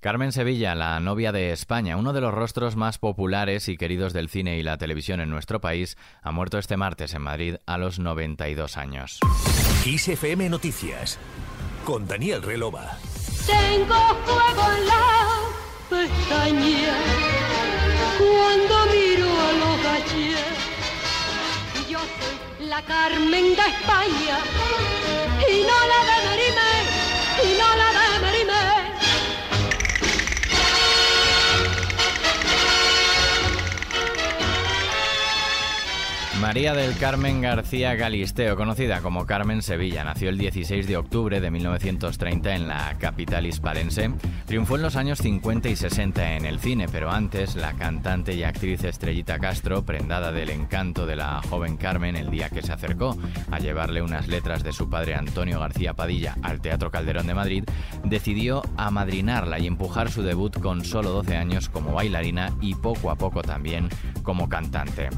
Carmen Sevilla, la novia de España, uno de los rostros más populares y queridos del cine y la televisión en nuestro país, ha muerto este martes en Madrid a los 92 años. XFM Noticias con Daniel Relova. Tengo fuego en la pestaña cuando miro a los galles. Yo soy la Carmen de España y no la de María del Carmen García Galisteo, conocida como Carmen Sevilla, nació el 16 de octubre de 1930 en la capital hispalense. Triunfó en los años 50 y 60 en el cine, pero antes la cantante y actriz Estrellita Castro, prendada del encanto de la joven Carmen el día que se acercó a llevarle unas letras de su padre Antonio García Padilla al Teatro Calderón de Madrid, decidió amadrinarla y empujar su debut con solo 12 años como bailarina y poco a poco también como cantante.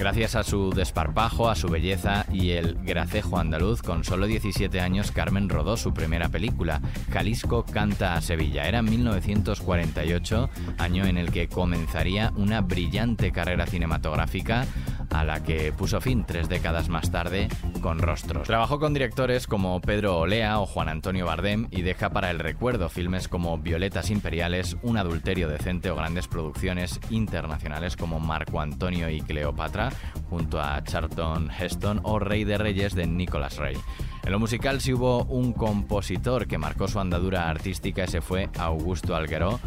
Gracias a su desparpajo, a su belleza y el gracejo andaluz, con solo 17 años Carmen rodó su primera película, Jalisco canta a Sevilla. Era en 1948, año en el que comenzaría una brillante carrera cinematográfica a la que puso fin tres décadas más tarde con Rostros. Trabajó con directores como Pedro Olea o Juan Antonio Bardem y deja para el recuerdo filmes como Violetas Imperiales, Un adulterio decente o grandes producciones internacionales como Marco Antonio y Cleopatra, junto a Charlton Heston o Rey de Reyes de Nicholas Ray. En lo musical sí hubo un compositor que marcó su andadura artística, ese fue Augusto Algueró,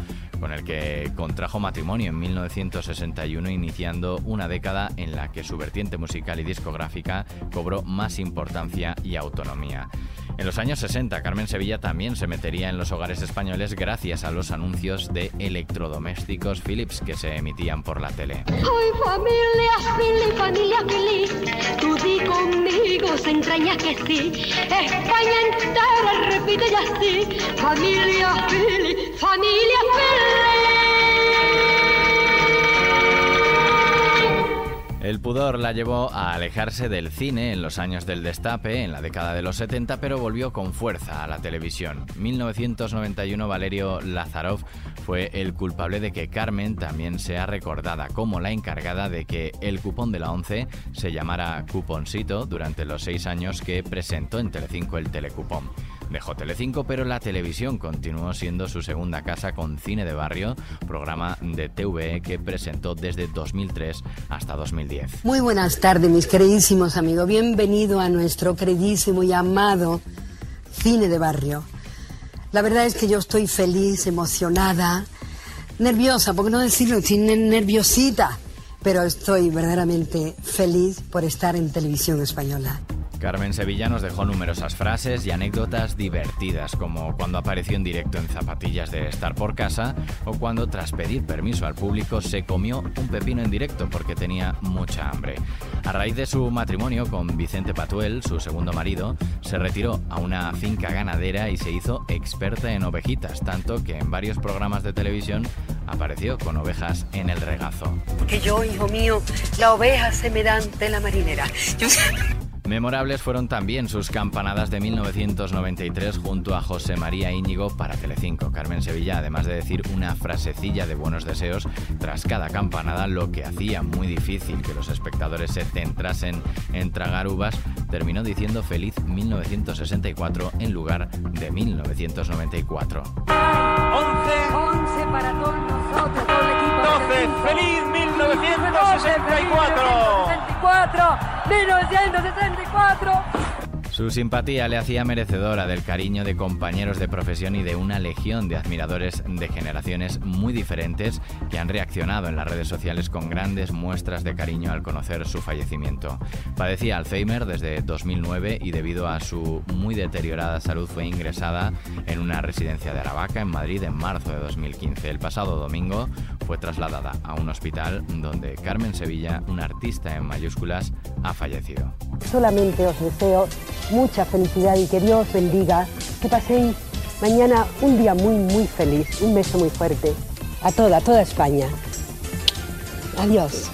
con el que contrajo matrimonio en 1961, iniciando una década en la que su vertiente musical y discográfica cobró más importancia y autonomía. En los años 60, Carmen Sevilla también se metería en los hogares españoles gracias a los anuncios de electrodomésticos Philips que se emitían por la tele. Ay, familia, Philly, familia, Philly, tú di conmigo, se entraña que sí. España entera repite ya así, familia, Philly, familia, El pudor la llevó a alejarse del cine en los años del destape, en la década de los 70, pero volvió con fuerza a la televisión. 1991 Valerio Lazarov fue el culpable de que Carmen también sea recordada como la encargada de que el cupón de la 11 se llamara Cuponcito durante los seis años que presentó en Telecinco el Telecupón. Dejó Telecinco, pero la televisión continuó siendo su segunda casa con Cine de Barrio, programa de TVE que presentó desde 2003 hasta 2010. Muy buenas tardes, mis queridísimos amigos. Bienvenido a nuestro queridísimo y amado Cine de Barrio. La verdad es que yo estoy feliz, emocionada, nerviosa, por qué no decirlo, estoy nerviosita, pero estoy verdaderamente feliz por estar en televisión española. Carmen Sevilla nos dejó numerosas frases y anécdotas divertidas, como cuando apareció en directo en zapatillas de estar por casa o cuando tras pedir permiso al público se comió un pepino en directo porque tenía mucha hambre. A raíz de su matrimonio con Vicente Patuel, su segundo marido, se retiró a una finca ganadera y se hizo experta en ovejitas, tanto que en varios programas de televisión apareció con ovejas en el regazo. Que yo, hijo mío, la oveja se me da ante la marinera. Yo... Memorables fueron también sus campanadas de 1993 junto a José María Íñigo para Telecinco. Carmen Sevilla, además de decir una frasecilla de buenos deseos tras cada campanada, lo que hacía muy difícil que los espectadores se centrasen en tragar uvas, terminó diciendo feliz 1964 en lugar de 1994. 11, 11 para todos nosotros, todo el equipo. 12, feliz 1964. 1964. 1974 su simpatía le hacía merecedora del cariño de compañeros de profesión y de una legión de admiradores de generaciones muy diferentes que han reaccionado en las redes sociales con grandes muestras de cariño al conocer su fallecimiento. Padecía Alzheimer desde 2009 y debido a su muy deteriorada salud fue ingresada en una residencia de Aravaca en Madrid en marzo de 2015. El pasado domingo fue trasladada a un hospital donde Carmen Sevilla, una artista en mayúsculas, ha fallecido. Solamente os deseo mucha felicidad y que Dios bendiga. Que paséis mañana un día muy, muy feliz. Un beso muy fuerte a toda, toda España. Adiós.